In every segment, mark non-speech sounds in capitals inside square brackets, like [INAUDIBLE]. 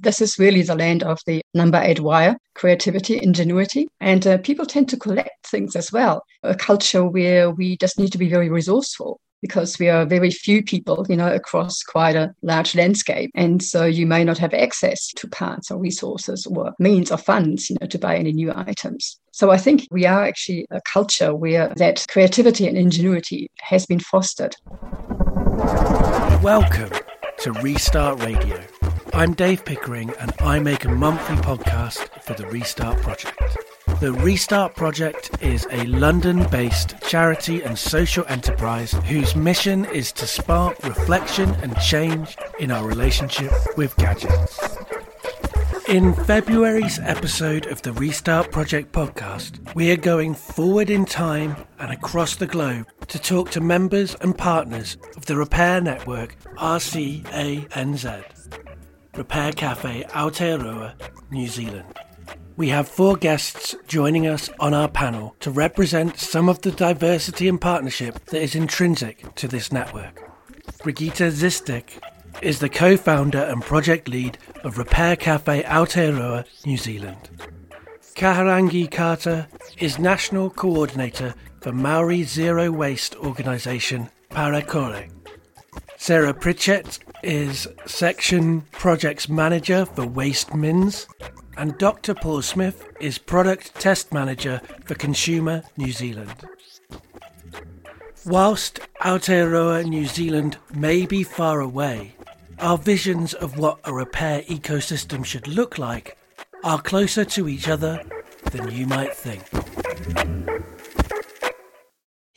This is really the land of the number eight wire, creativity, ingenuity. And uh, people tend to collect things as well. A culture where we just need to be very resourceful because we are very few people, you know, across quite a large landscape. And so you may not have access to parts or resources or means or funds, you know, to buy any new items. So I think we are actually a culture where that creativity and ingenuity has been fostered. Welcome to Restart Radio. I'm Dave Pickering and I make a monthly podcast for the Restart Project. The Restart Project is a London based charity and social enterprise whose mission is to spark reflection and change in our relationship with gadgets. In February's episode of the Restart Project podcast, we are going forward in time and across the globe to talk to members and partners of the repair network RCANZ, Repair Cafe Aotearoa, New Zealand. We have four guests joining us on our panel to represent some of the diversity and partnership that is intrinsic to this network. Brigitte Sistig is the co founder and project lead of Repair Cafe Aotearoa, New Zealand. Kahurangi Carter is national coordinator for Maori Zero Waste organisation Para Kore. Sarah Pritchett is section projects manager for WasteMINZ and Dr. Paul Smith is Product Test Manager for Consumer New Zealand. Whilst Aotearoa New Zealand may be far away, our visions of what a repair ecosystem should look like are closer to each other than you might think.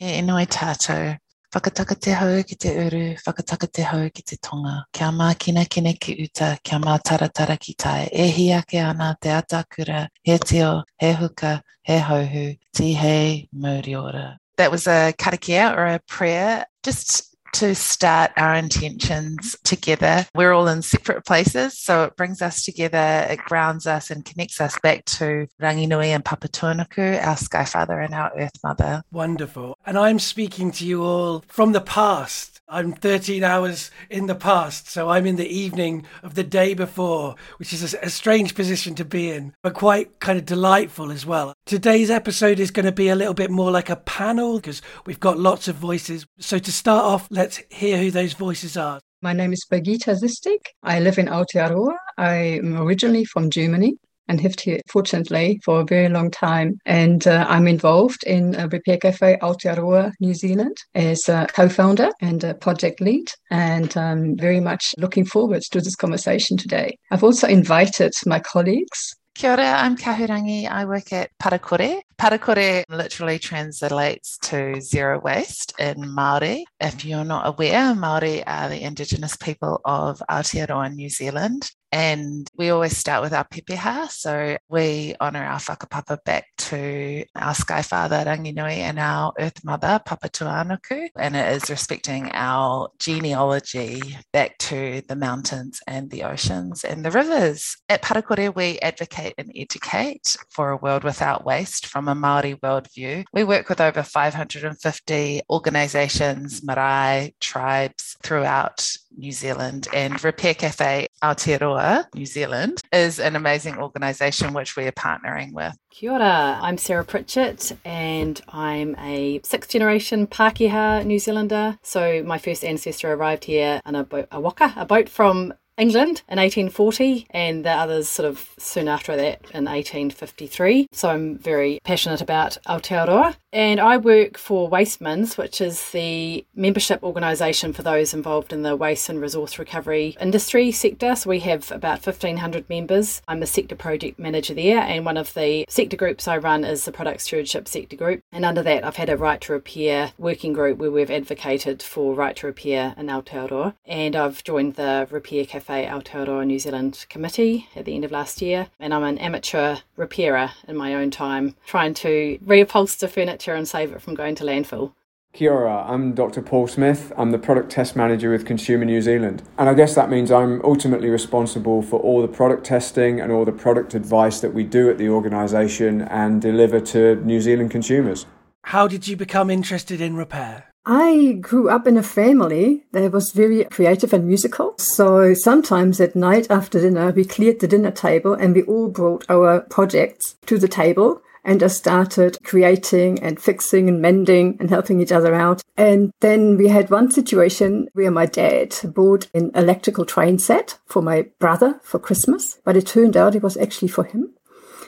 E inoi tātou, Whakataka te hau ki te uru, whakataka te hau ki te tonga. Kia mā kina kine ki uta, kia mā taratara ki tae. E hi ake ana te atakura, he teo, he huka, he hauhu, ti hei mauri ora. That was a karakia or a prayer, just to start our intentions together. We're all in separate places, so it brings us together, it grounds us and connects us back to Ranginui and Papatuanuku, our Sky Father and our Earth Mother. Wonderful. And I'm speaking to you all from the past. I'm 13 hours in the past, so I'm in the evening of the day before, which is a, strange position to be in, but quite kind of delightful as well. Today's episode is going to be a little bit more like a panel because we've got lots of voices. So to start off, let's hear who those voices are. My name is Brigitte Sistig. I live in Aotearoa. I'm originally from Germany and here, fortunately, for a very long time. And uh, I'm involved in uh, Repair Cafe Aotearoa, New Zealand, as a co-founder and a project lead. And I'm very much looking forward to this conversation today. I've also invited my colleagues Kia ora, I'm Kahurangi. I work at Para Kore. Parakore literally translates to zero waste in Māori. If you're not aware, Māori are the Indigenous people of Aotearoa, New Zealand. And we always start with our pepeha. So we honour our whakapapa back to our Sky Father Ranginui and our Earth Mother Papatuanuku. And it is respecting our genealogy back to the mountains and the oceans and the rivers. At Para Kore, we advocate and educate for a world without waste from a Māori worldview. We work with over 550 organisations, marae, tribes throughout New Zealand and Repair Cafe Aotearoa, New Zealand, is an amazing organisation which we are partnering with. Kia ora, I'm Sarah Pritchett and I'm a sixth generation Pākehā New Zealander. So my first ancestor arrived here on a, boat, a waka, a boat from England in 1840, and the others sort of soon after that in 1853. So I'm very passionate about Aotearoa. And I work for WasteMINZ, which is the membership organisation for those involved in the waste and resource recovery industry sector. So we have about 1,500 members. I'm a sector project manager there, and one of the sector groups I run is the product stewardship sector group. And under that, I've had a right to repair working group where we've advocated for right to repair in Aotearoa. And I've joined the Repair Cafe Aotearoa New Zealand committee at the end of last year. And I'm an amateur repairer in my own time, trying to reupholster furniture and save it from going to landfill. Kia ora, I'm Dr. Paul Smith. I'm the product test manager with Consumer New Zealand. And I guess that means I'm ultimately responsible for all the product testing and all the product advice that we do at the organisation and deliver to New Zealand consumers. How did you become interested in repair? I grew up in a family that was very creative and musical. So sometimes at night after dinner, we cleared the dinner table and we all brought our projects to the table and I started creating and fixing and mending and helping each other out. And then we had one situation where my dad bought an electrical train set for my brother for Christmas, but it turned out it was actually for him.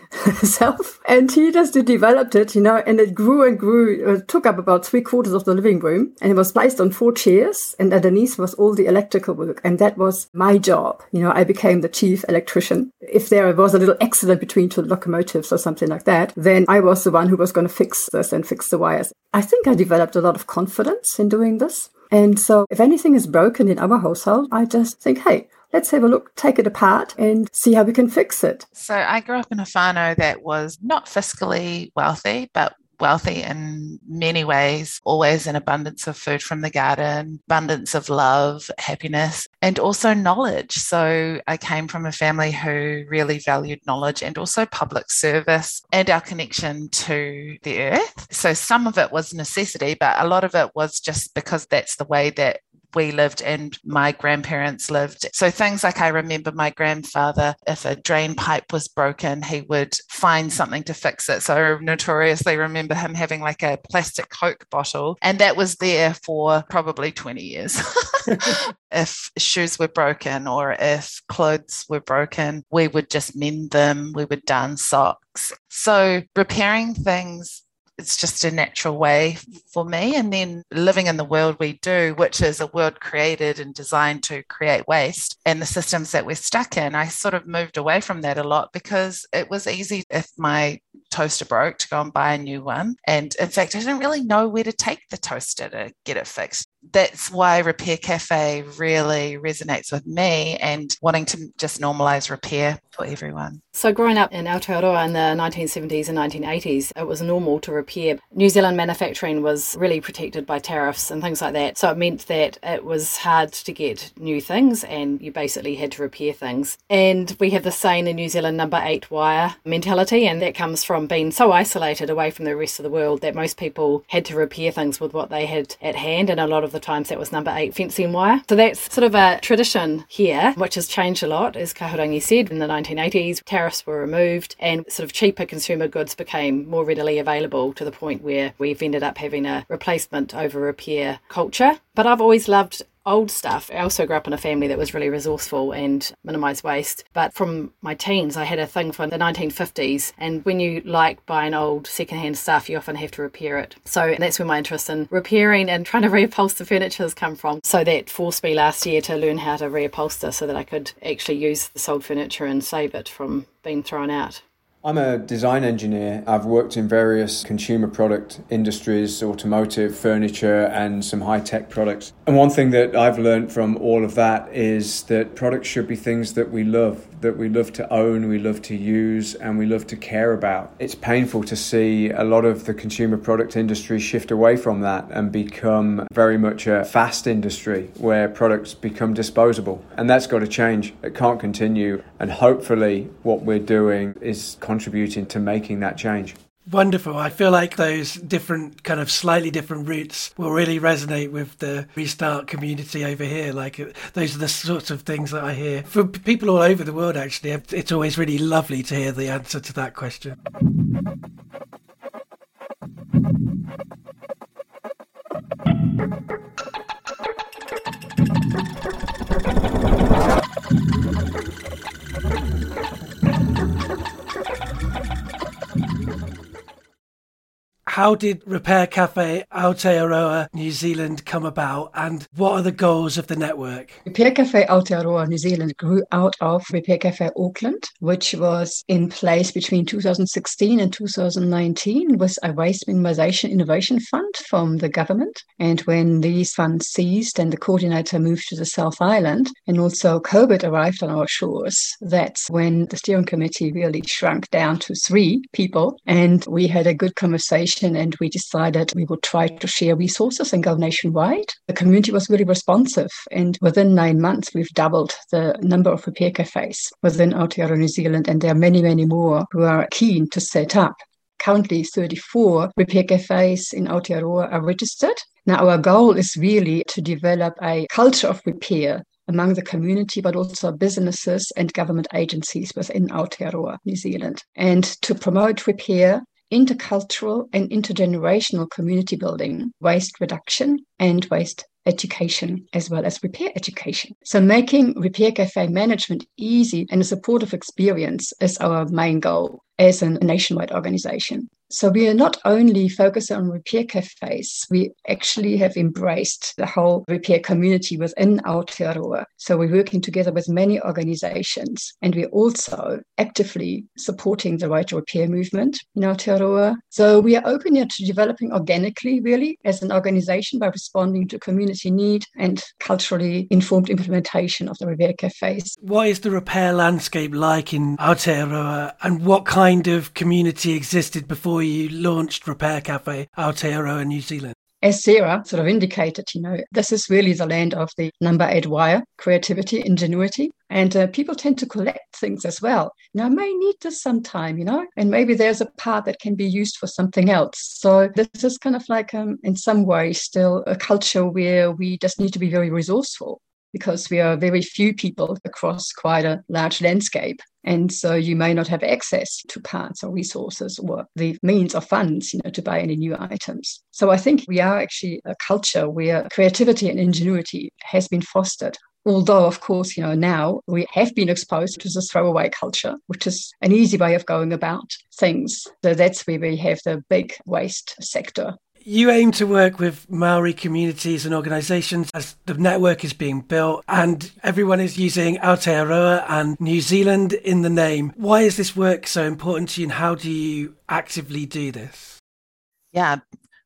[LAUGHS] herself. And he just developed it, you know, and it grew and grew. It took up about three quarters of the living room and it was placed on four chairs and underneath was all the electrical work. And that was my job. You know, I became the chief electrician. If there was a little accident between two locomotives or something like that, then I was the one who was going to fix this and fix the wires. I think I developed a lot of confidence in doing this. And so if anything is broken in our household, I just think, hey, let's have a look, take it apart and see how we can fix it. So I grew up in a whānau that was not fiscally wealthy, but wealthy in many ways, always an abundance of food from the garden, abundance of love, happiness, and also knowledge. So I came from a family who really valued knowledge and also public service and our connection to the earth. So some of it was necessity, but a lot of it was just because that's the way that we lived and my grandparents lived. So things like I remember my grandfather, if a drain pipe was broken, he would find something to fix it. So I notoriously remember him having like a plastic Coke bottle, and that was there for probably 20 years. [LAUGHS] if shoes were broken or if clothes were broken, we would just mend them, we would darn socks. So repairing things it's just a natural way for me. And then living in the world we do, which is a world created and designed to create waste, and the systems that we're stuck in, I sort of moved away from that a lot because it was easy if my toaster broke to go and buy a new one. And in fact, I didn't really know where to take the toaster to get it fixed. That's why Repair Cafe really resonates with me and wanting to just normalize repair for everyone. So, growing up in Aotearoa in the 1970s and 1980s, it was normal to repair. New Zealand manufacturing was really protected by tariffs and things like that. So, it meant that it was hard to get new things and you basically had to repair things. And we have the saying in New Zealand number eight wire mentality, and that comes from being so isolated away from the rest of the world that most people had to repair things with what they had at hand. And a lot of the times that was number eight fencing wire. So, that's sort of a tradition here, which has changed a lot, as Kahurangi said, in the 1980s. Tariffs were removed and sort of cheaper consumer goods became more readily available to the point where we've ended up having a replacement over repair culture. But I've always loved old stuff. I also grew up in a family that was really resourceful and minimised waste. But from my teens, I had a thing for the 1950s. And when you like buying old secondhand stuff, you often have to repair it. So that's where my interest in repairing and trying to [LAUGHS] reupholster furniture has come from. So that forced me last year to learn how to reupholster so that I could actually use the sold furniture and save it from being thrown out. I'm a design engineer. I've worked in various consumer product industries, automotive, furniture, and some high tech products. And one thing that I've learned from all of that is that products should be things that we love, that we love to own, we love to use, and we love to care about. It's painful to see a lot of the consumer product industry shift away from that and become very much a fast industry where products become disposable. And that's got to change. It can't continue. And hopefully, what we're doing is contributing to making that change. Wonderful. I feel like those different, kind of slightly different routes will really resonate with the restart community over here. Like, uh, those are the sorts of things that I hear from people all over the world, actually. It's always really lovely to hear the answer to that question. How did Repair Cafe Aotearoa New Zealand come about and what are the goals of the network? Repair Cafe Aotearoa New Zealand grew out of Repair Cafe Auckland, which was in place between 2016 and 2019 with a waste minimisation innovation fund from the government. And when these funds ceased and the coordinator moved to the South Island and also COVID arrived on our shores, that's when the steering committee really shrunk down to three people and we had a good conversation and we decided we would try to share resources and go nationwide. The community was really responsive, and within nine months, we've doubled the number of repair cafes within Aotearoa New Zealand, and there are many, many more who are keen to set up. currently 34 repair cafes in Aotearoa are registered. Now, our goal is really to develop a culture of repair among the community, but also businesses and government agencies within Aotearoa, New Zealand, and to promote repair intercultural and intergenerational community building, waste reduction, and waste education as well as repair education. So making repair cafe management easy and a supportive experience is our main goal as a nationwide organization. So we are not only focused on repair cafes, we actually have embraced the whole repair community within Aotearoa. So we're working together with many organizations and we're also actively supporting the right to repair movement in Aotearoa. So we are open to developing organically, really, as an organization by responding to community need and culturally informed implementation of the repair cafes. What is the repair landscape like in Aotearoa and what kind of community existed before you launched Repair Cafe Aotearoa in New Zealand? As Sarah sort of indicated, you know, this is really the land of the number eight wire, creativity, ingenuity. And uh, people tend to collect things as well. Now, I may need this sometime, you know, and maybe there's a part that can be used for something else. So this is kind of like, um, in some way, still a culture where we just need to be very resourceful because we are very few people across quite a large landscape. And so you may not have access to parts or resources or the means or funds, you know, to buy any new items. So I think we are actually a culture where creativity and ingenuity has been fostered. Although, of course, you know, now we have been exposed to this throwaway culture, which is an easy way of going about things. So that's where we have the big waste sector you aim to work with Maori communities and organisations as the network is being built and everyone is using Aotearoa and New Zealand in the name. Why is this work so important to you and how do you actively do this? Yeah,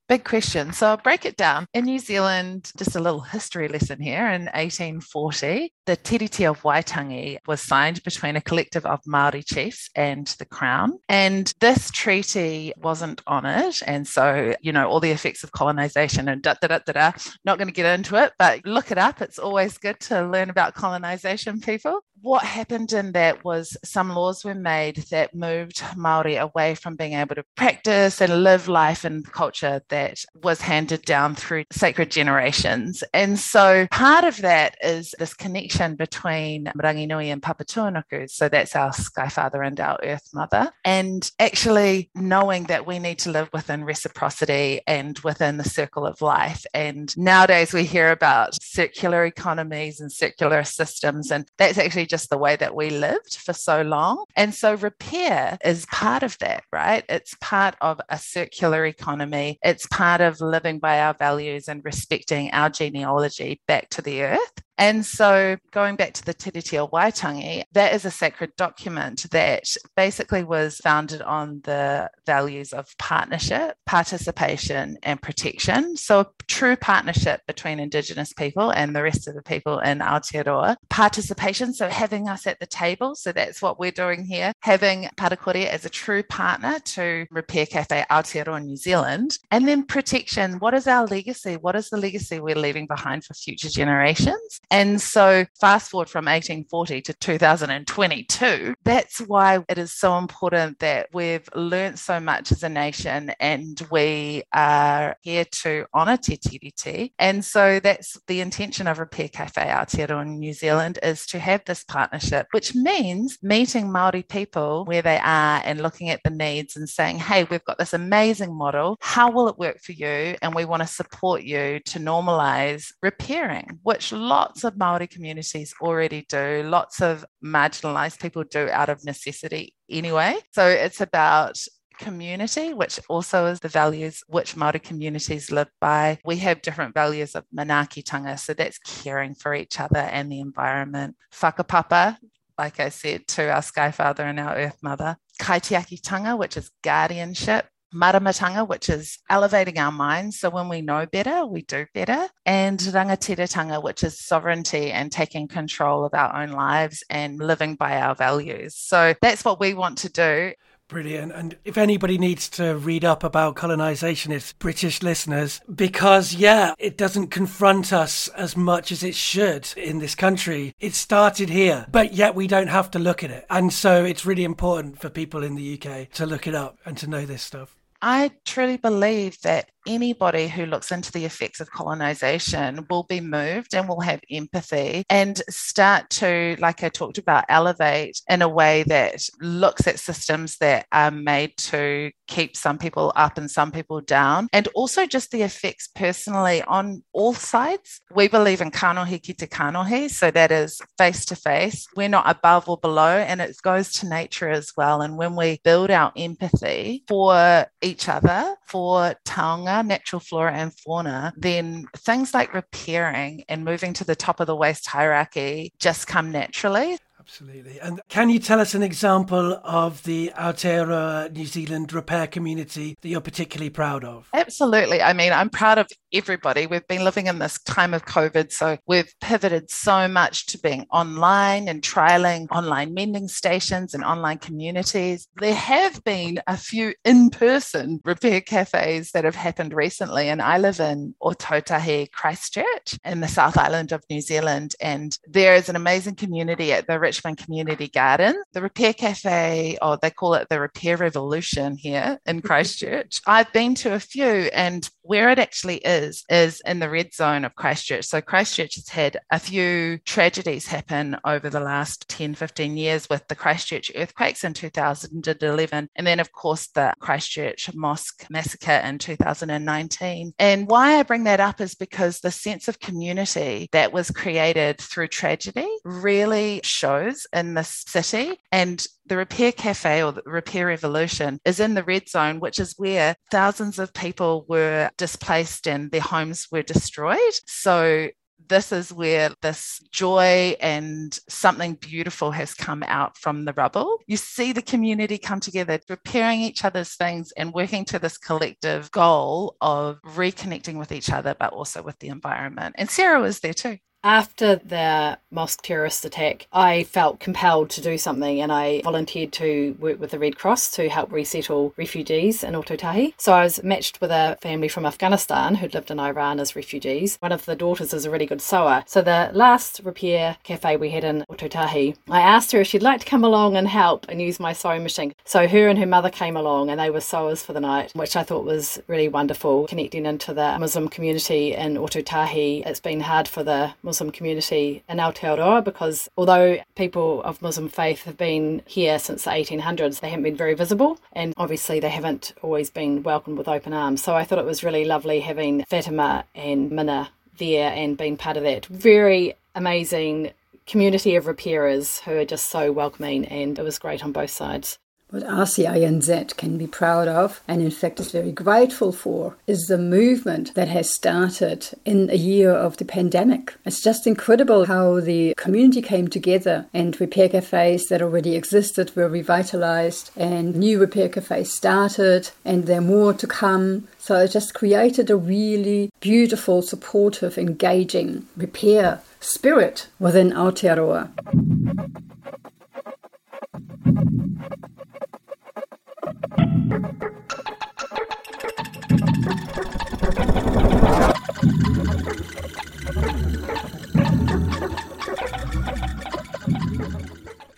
Big question. So I'll break it down. In New Zealand, just a little history lesson here. In 1840, the Tiriti of Waitangi was signed between a collective of Maori chiefs and the Crown. And this treaty wasn't honoured. And so, you know, all the effects of colonisation and da da da da da. Not going to get into it, but look it up. It's always good to learn about colonisation, people what happened in that was some laws were made that moved Maori away from being able to practice and live life and culture that was handed down through sacred generations. And so part of that is this connection between Ranginui and Papatūānuku. So that's our Sky Father and our Earth Mother. And actually knowing that we need to live within reciprocity and within the circle of life. And nowadays we hear about circular economies and circular systems. And that's actually just the way that we lived for so long. And so repair is part of that, right? It's part of a circular economy. It's part of living by our values and respecting our genealogy back to the earth. And so, going back to the Te Tiriti o Waitangi, that is a sacred document that basically was founded on the values of partnership, participation, and protection. So, a true partnership between Indigenous people and the rest of the people in Aotearoa. Participation, so having us at the table. So, that's what we're doing here, having Para Kore as a true partner to Repair Cafe Aotearoa New Zealand. And then protection. What is our legacy? What is the legacy we're leaving behind for future generations? And so, fast forward from 1840 to 2022, that's why it is so important that we've learned so much as a nation and we are here to honour Te Tiriti. And so, that's the intention of Repair Cafe Aotearoa in New Zealand is to have this partnership, which means meeting Māori people where they are and looking at the needs and saying, hey, we've got this amazing model. How will it work for you? And we want to support you to normalise repairing, which lots lots of Maori communities already do, lots of marginalized people do out of necessity anyway. So it's about community, which also is the values which Māori communities live by. We have different values of manaakitanga, so that's caring for each other and the environment. Whakapapa, like I said, to our Sky Father and our Earth Mother. Kaitiakitanga, which is guardianship maramatanga, which is elevating our minds. So when we know better, we do better. And rangatiratanga, which is sovereignty and taking control of our own lives and living by our values. So that's what we want to do. Brilliant. And if anybody needs to read up about colonisation, it's British listeners, because, yeah, it doesn't confront us as much as it should in this country. It started here, but yet we don't have to look at it. And so it's really important for people in the UK to look it up and to know this stuff. I truly believe that anybody who looks into the effects of colonization will be moved and will have empathy and start to, like I talked about, elevate in a way that looks at systems that are made to keep some people up and some people down, and also just the effects personally on all sides. We believe in kanohi ki te kanohi, so that is face to face. We're not above or below, and it goes to nature as well. And when we build our empathy for each other, for taonga, natural flora and fauna, then things like repairing and moving to the top of the waste hierarchy just come naturally. Absolutely. And can you tell us an example of the Aotearoa New Zealand repair community that you're particularly proud of? Absolutely. I mean, I'm proud of everybody. We've been living in this time of COVID, so we've pivoted so much to being online and trialing online mending stations and online communities. There have been a few in person repair cafes that have happened recently, and I live in Ōtautahi, Christchurch, in the South Island of New Zealand. And there is an amazing community at the Richmond Community Garden. The Repair Cafe, or they call it the Repair Revolution here in [LAUGHS] Christchurch. I've been to a few, and where it actually is, is in the red zone of Christchurch. So Christchurch has had a few tragedies happen over the last 10, 15 years with the Christchurch earthquakes in 2011. And then, of course, the Christchurch Mosque massacre in 2019. And why I bring that up is because the sense of community that was created through tragedy really shows in this city. And the Repair Cafe or the Repair Revolution is in the red zone, which is where thousands of people were displaced and their homes were destroyed. So this is where this joy and something beautiful has come out from the rubble. You see the community come together, repairing each other's things and working to this collective goal of reconnecting with each other, but also with the environment. And Sarah was there too. After the mosque terrorist attack, I felt compelled to do something and I volunteered to work with the Red Cross to help resettle refugees in Ōtautahi. So I was matched with a family from Afghanistan who'd lived in Iran as refugees. One of the daughters is a really good sewer. So the last repair cafe we had in Ōtautahi, I asked her if she'd like to come along and help and use my sewing machine. So her and her mother came along and they were sewers for the night, which I thought was really wonderful, connecting into the Muslim community in Ōtautahi. It's been hard for the Muslim community in Aotearoa because although people of Muslim faith have been here since the 1800s, they haven't been very visible and obviously they haven't always been welcomed with open arms. So I thought it was really lovely having Fatima and Minna there and being part of that very amazing community of repairers who are just so welcoming and it was great on both sides. What RCANZ can be proud of, and in fact is very grateful for, is the movement that has started in a year of the pandemic. It's just incredible how the community came together and repair cafes that already existed were revitalized and new repair cafes started and there are more to come. So it just created a really beautiful, supportive, engaging repair spirit within Aotearoa.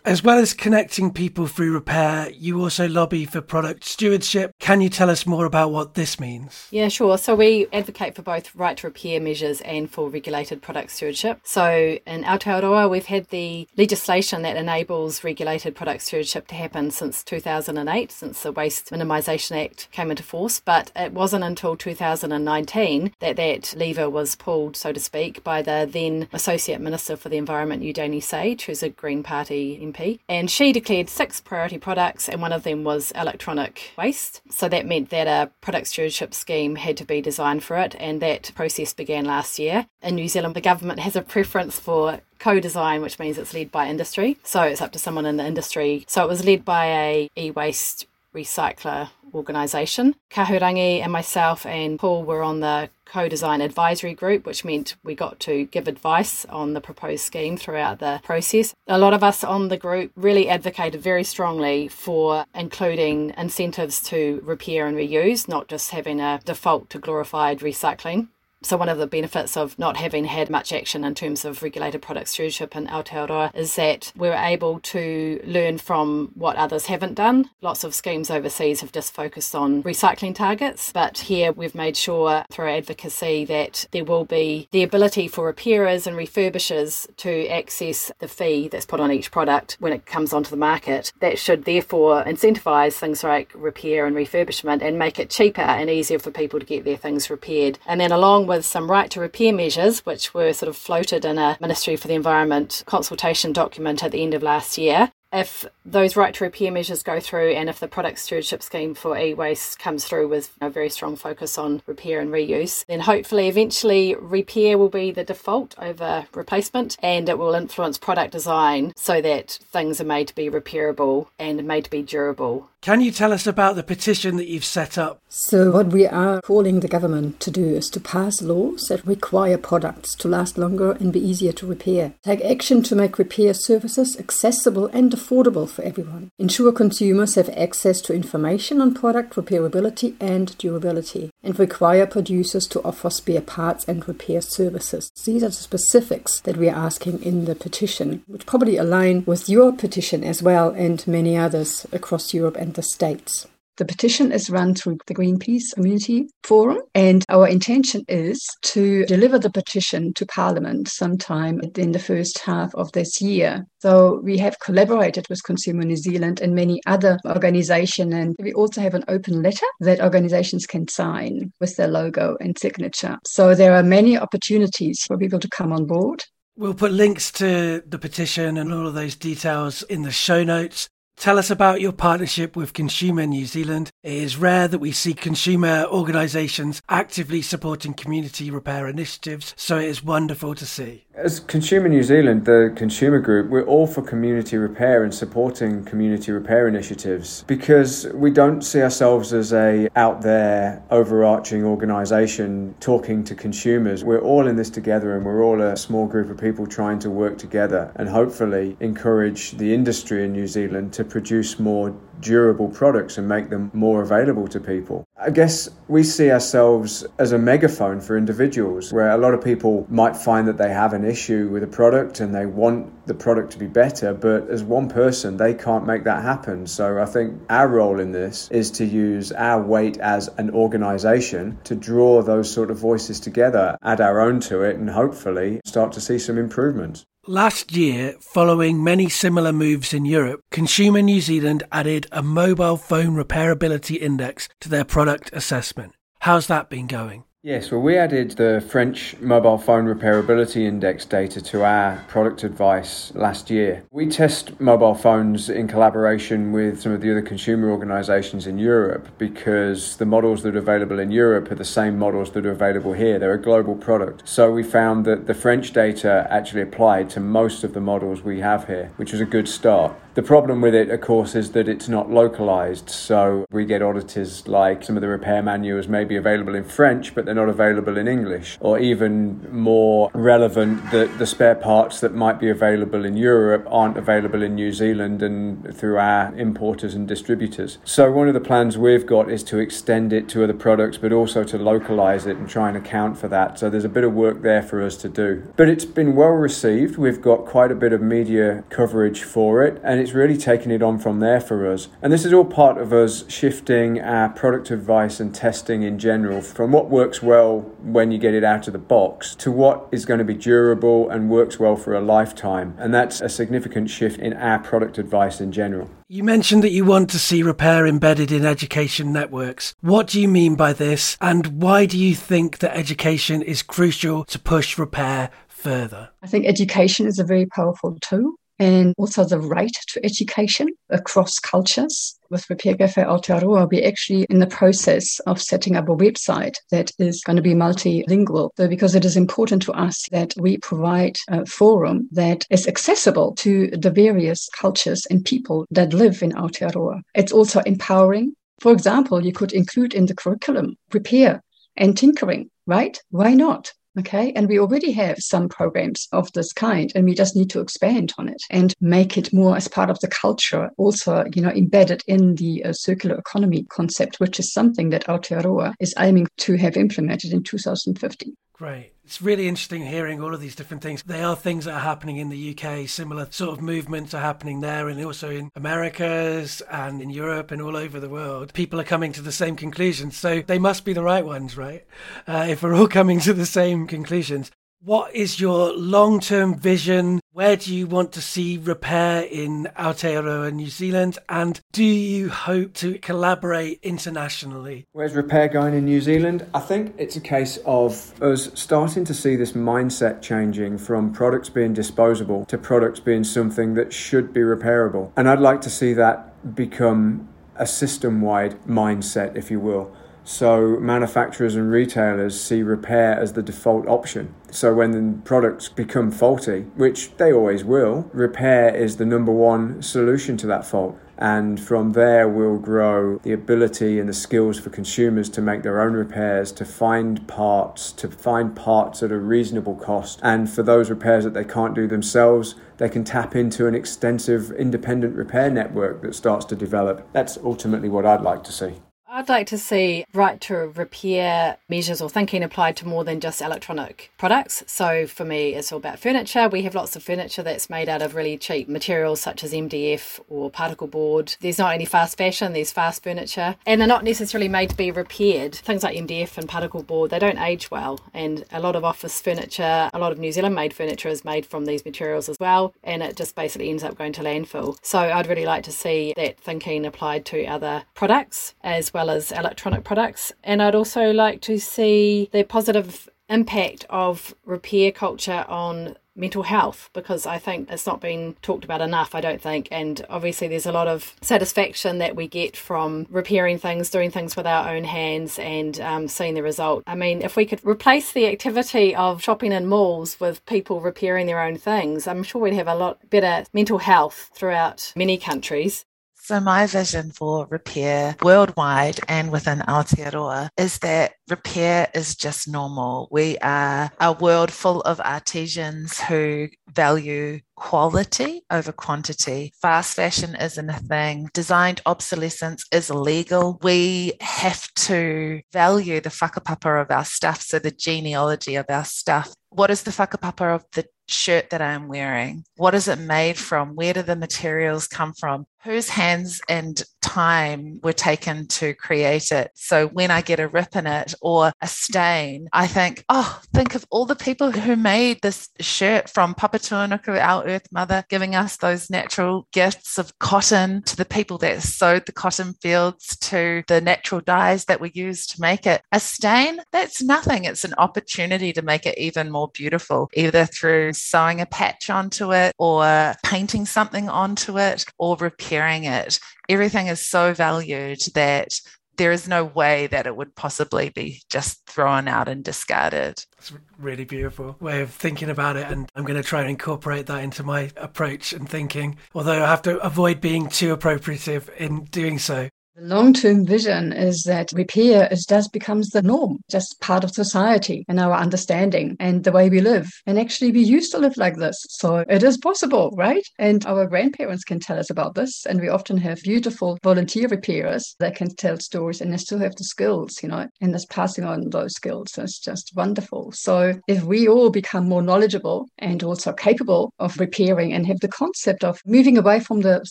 As well as connecting people through repair, you also lobby for product stewardship. Can you tell us more about what this means? Yeah, sure. So we advocate for both right to repair measures and for regulated product stewardship. So in Aotearoa, we've had the legislation that enables regulated product stewardship to happen since 2008, since the Waste Minimisation Act came into force. But it wasn't until 2019 that that lever was pulled, so to speak, by the then Associate Minister for the Environment, Eugenie Sage, who's a Green Party MP and she declared six priority products, and one of them was electronic waste. So that meant that a product stewardship scheme had to be designed for it, and that process began last year. In New Zealand, the government has a preference for co-design, which means it's led by industry. So it's up to someone in the industry. So it was led by a e-waste recycler organisation. Kahurangi and myself and Paul were on the co design advisory group, which meant we got to give advice on the proposed scheme throughout the process. A lot of us on the group really advocated very strongly for including incentives to repair and reuse, not just having a default to glorified recycling. So, one of the benefits of not having had much action in terms of regulated product stewardship in Aotearoa is that we're able to learn from what others haven't done. Lots of schemes overseas have just focused on recycling targets, but here we've made sure through advocacy that there will be the ability for repairers and refurbishers to access the fee that's put on each product when it comes onto the market. That should therefore incentivise things like repair and refurbishment and make it cheaper and easier for people to get their things repaired. And then along with some right to repair measures, which were sort of floated in a Ministry for the Environment consultation document at the end of last year. If those right to repair measures go through and if the product stewardship scheme for e-waste comes through with a very strong focus on repair and reuse then hopefully eventually repair will be the default over replacement and it will influence product design so that things are made to be repairable and made to be durable can you tell us about the petition that you've set up? So, what we are calling the government to do is to pass laws that require products to last longer and be easier to repair. Take action to make repair services accessible and affordable for everyone. Ensure consumers have access to information on product repairability and durability. And require producers to offer spare parts and repair services. These are the specifics that we are asking in the petition, which probably align with your petition as well and many others across Europe and the States. The petition is run through the Greenpeace Community Forum, and our intention is to deliver the petition to Parliament sometime in the first half of this year. So we have collaborated with Consumer New Zealand and many other organizations, and we also have an open letter that organizations can sign with their logo and signature. So there are many opportunities for people to come on board. We'll put links to the petition and all of those details in the show notes. Tell us about your partnership with Consumer New Zealand. It is rare that we see consumer organisations actively supporting community repair initiatives, so it is wonderful to see. As Consumer New Zealand, the consumer group, we're all for community repair and supporting community repair initiatives because we don't see ourselves as a out there overarching organisation talking to consumers. We're all in this together and we're all a small group of people trying to work together and hopefully encourage the industry in New Zealand to produce more durable products and make them more available to people. I guess we see ourselves as a megaphone for individuals where a lot of people might find that they have an issue with a product and they want the product to be better, but as one person, they can't make that happen. So I think our role in this is to use our weight as an organization to draw those sort of voices together, add our own to it, and hopefully start to see some improvements. Last year, following many similar moves in Europe, Consumer New Zealand added a mobile phone repairability index to their product assessment. How's that been going? Yes, well, we added the French mobile phone repairability index data to our product advice last year. We test mobile phones in collaboration with some of the other consumer organisations in Europe because the models that are available in Europe are the same models that are available here. They're a global product. So we found that the French data actually applied to most of the models we have here, which was a good start. The problem with it, of course, is that it's not localized. So we get auditors like some of the repair manuals may be available in French, but they're not available in English. Or even more relevant, that the spare parts that might be available in Europe aren't available in New Zealand and through our importers and distributors. So one of the plans we've got is to extend it to other products, but also to localize it and try and account for that. So there's a bit of work there for us to do. But it's been well received. We've got quite a bit of media coverage for it. And it's really taken it on from there for us. And this is all part of us shifting our product advice and testing in general from what works well when you get it out of the box to what is going to be durable and works well for a lifetime. And that's a significant shift in our product advice in general. You mentioned that you want to see repair embedded in education networks. What do you mean by this, and why do you think that education is crucial to push repair further? I think education is a very powerful tool and also the right to education across cultures. With Repair Cafe Aotearoa, we're actually in the process of setting up a website that is going to be multilingual. So because it is important to us that we provide a forum that is accessible to the various cultures and people that live in Aotearoa. It's also empowering For example, you could include in the curriculum repair and tinkering, right? Why not? Okay. And we already have some programs of this kind, and we just need to expand on it and make it more as part of the culture, also, you know, embedded in the uh, circular economy concept, which is something that Aotearoa is aiming to have implemented in 2050. Great. It's really interesting hearing all of these different things. They are things that are happening in the UK. Similar sort of movements are happening there and also in Americas and in Europe and all over the world. People are coming to the same conclusions. So they must be the right ones, right? Uh, if we're all [LAUGHS] coming to the same conclusions. What is your long term vision? Where do you want to see repair in Aotearoa, New Zealand? And do you hope to collaborate internationally? Where's repair going in New Zealand? I think it's a case of us starting to see this mindset changing from products being disposable to products being something that should be repairable. And I'd like to see that become a system wide mindset, if you will. So manufacturers and retailers see repair as the default option. So when the products become faulty, which they always will, repair is the number one solution to that fault. And from there, we'll grow the ability and the skills for consumers to make their own repairs, to find parts, to find parts at a reasonable cost. And for those repairs that they can't do themselves, they can tap into an extensive independent repair network that starts to develop. That's ultimately what I'd like to see. I'd like to see right to repair measures or thinking applied to more than just electronic products. So for me, it's all about furniture. We have lots of furniture that's made out of really cheap materials such as MDF or particle board. There's not any fast fashion, there's fast furniture, and they're not necessarily made to be repaired. Things like MDF and particle board, they don't age well. And a lot of office furniture, a lot of New Zealand made furniture is made from these materials as well, and it just basically ends up going to landfill. So I'd really like to see that thinking applied to other products as well well as electronic products. And I'd also like to see the positive impact of repair culture on mental health because I think it's not been talked about enough, I don't think. And obviously, there's a lot of satisfaction that we get from repairing things, doing things with our own hands, and um, seeing the result. I mean, if we could replace the activity of shopping in malls with people repairing their own things, I'm sure we'd have a lot better mental health throughout many countries. So, my vision for repair worldwide and within Aotearoa is that repair is just normal. We are a world full of artisans who value quality over quantity. Fast fashion isn't a thing. Designed obsolescence is illegal. We have to value the whakapapa of our stuff, so the genealogy of our stuff. What is the whakapapa of the shirt that I'm wearing? What is it made from? Where do the materials come from? Whose hands and time were taken to create it? So when I get a rip in it or a stain, I think, oh, think of all the people who made this shirt from Papatūānuku, our Earth Mother, giving us those natural gifts of cotton to the people that sowed the cotton fields to the natural dyes that we use to make it. A stain, that's nothing. It's an opportunity to make it even more beautiful, either through sewing a patch onto it or painting something onto it or repairing it. Everything is so valued that there is no way that it would possibly be just thrown out and discarded. It's a really beautiful way of thinking about it. And I'm going to try and incorporate that into my approach and thinking, although I have to avoid being too appropriative in doing so. The long-term vision is that repair is just becomes the norm, just part of society and our understanding and the way we live. And actually we used to live like this. So it is possible, right? And our grandparents can tell us about this. And we often have beautiful volunteer repairers that can tell stories and they still have the skills, you know, and just passing on those skills. is just wonderful. So if we all become more knowledgeable and also capable of repairing and have the concept of moving away from the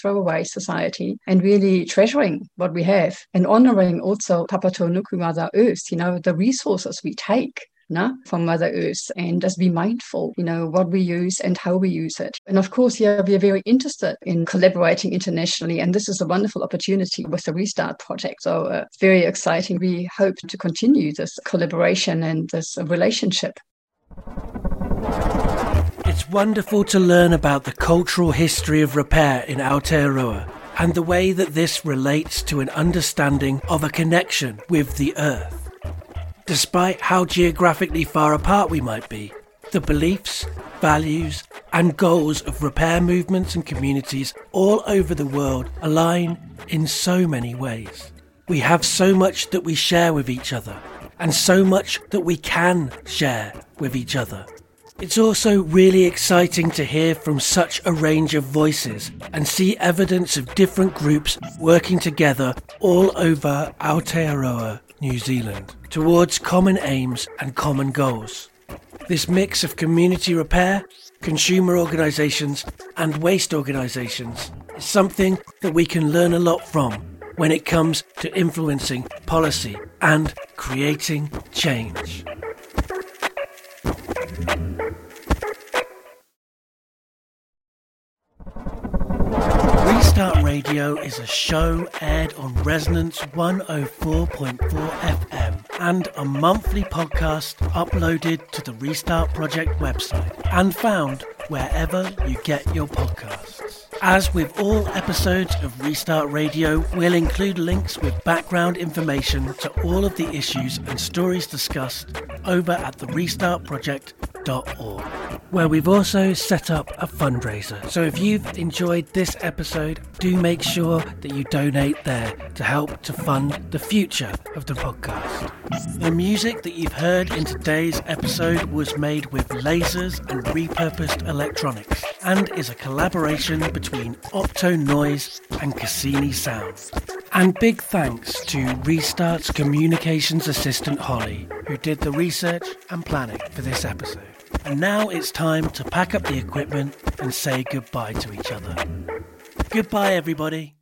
throwaway society and really treasuring what we have and honoring also Papatūānuku Mother Earth, you know, the resources we take no, from Mother Earth and just be mindful, you know, what we use and how we use it. And of course, yeah, we are very interested in collaborating internationally. And this is a wonderful opportunity with the Restart project. So uh, very exciting. We hope to continue this collaboration and this relationship. It's wonderful to learn about the cultural history of repair in Aotearoa and the way that this relates to an understanding of a connection with the Earth. Despite how geographically far apart we might be, the beliefs, values, and goals of repair movements and communities all over the world align in so many ways. We have so much that we share with each other, and so much that we can share with each other. It's also really exciting to hear from such a range of voices and see evidence of different groups working together all over Aotearoa, New Zealand, towards common aims and common goals. This mix of community repair, consumer organisations, and waste organisations is something that we can learn a lot from when it comes to influencing policy and creating change. Restart Radio is a show aired on Resonance 104.4 FM and a monthly podcast uploaded to the Restart Project website and found wherever you get your podcasts. As with all episodes of Restart Radio, we'll include links with background information to all of the issues and stories discussed over at the where we've also set up a fundraiser. So if you've enjoyed this episode, do make sure that you donate there to help to fund the future of the podcast. The music that you've heard in today's episode was made with lasers and repurposed electronics and is a collaboration between Opto Noise and Cassini Sound. And big thanks to Restart's communications assistant Holly, who did the research and planning for this episode. And now it's time to pack up the equipment and say goodbye to each other. Goodbye, everybody.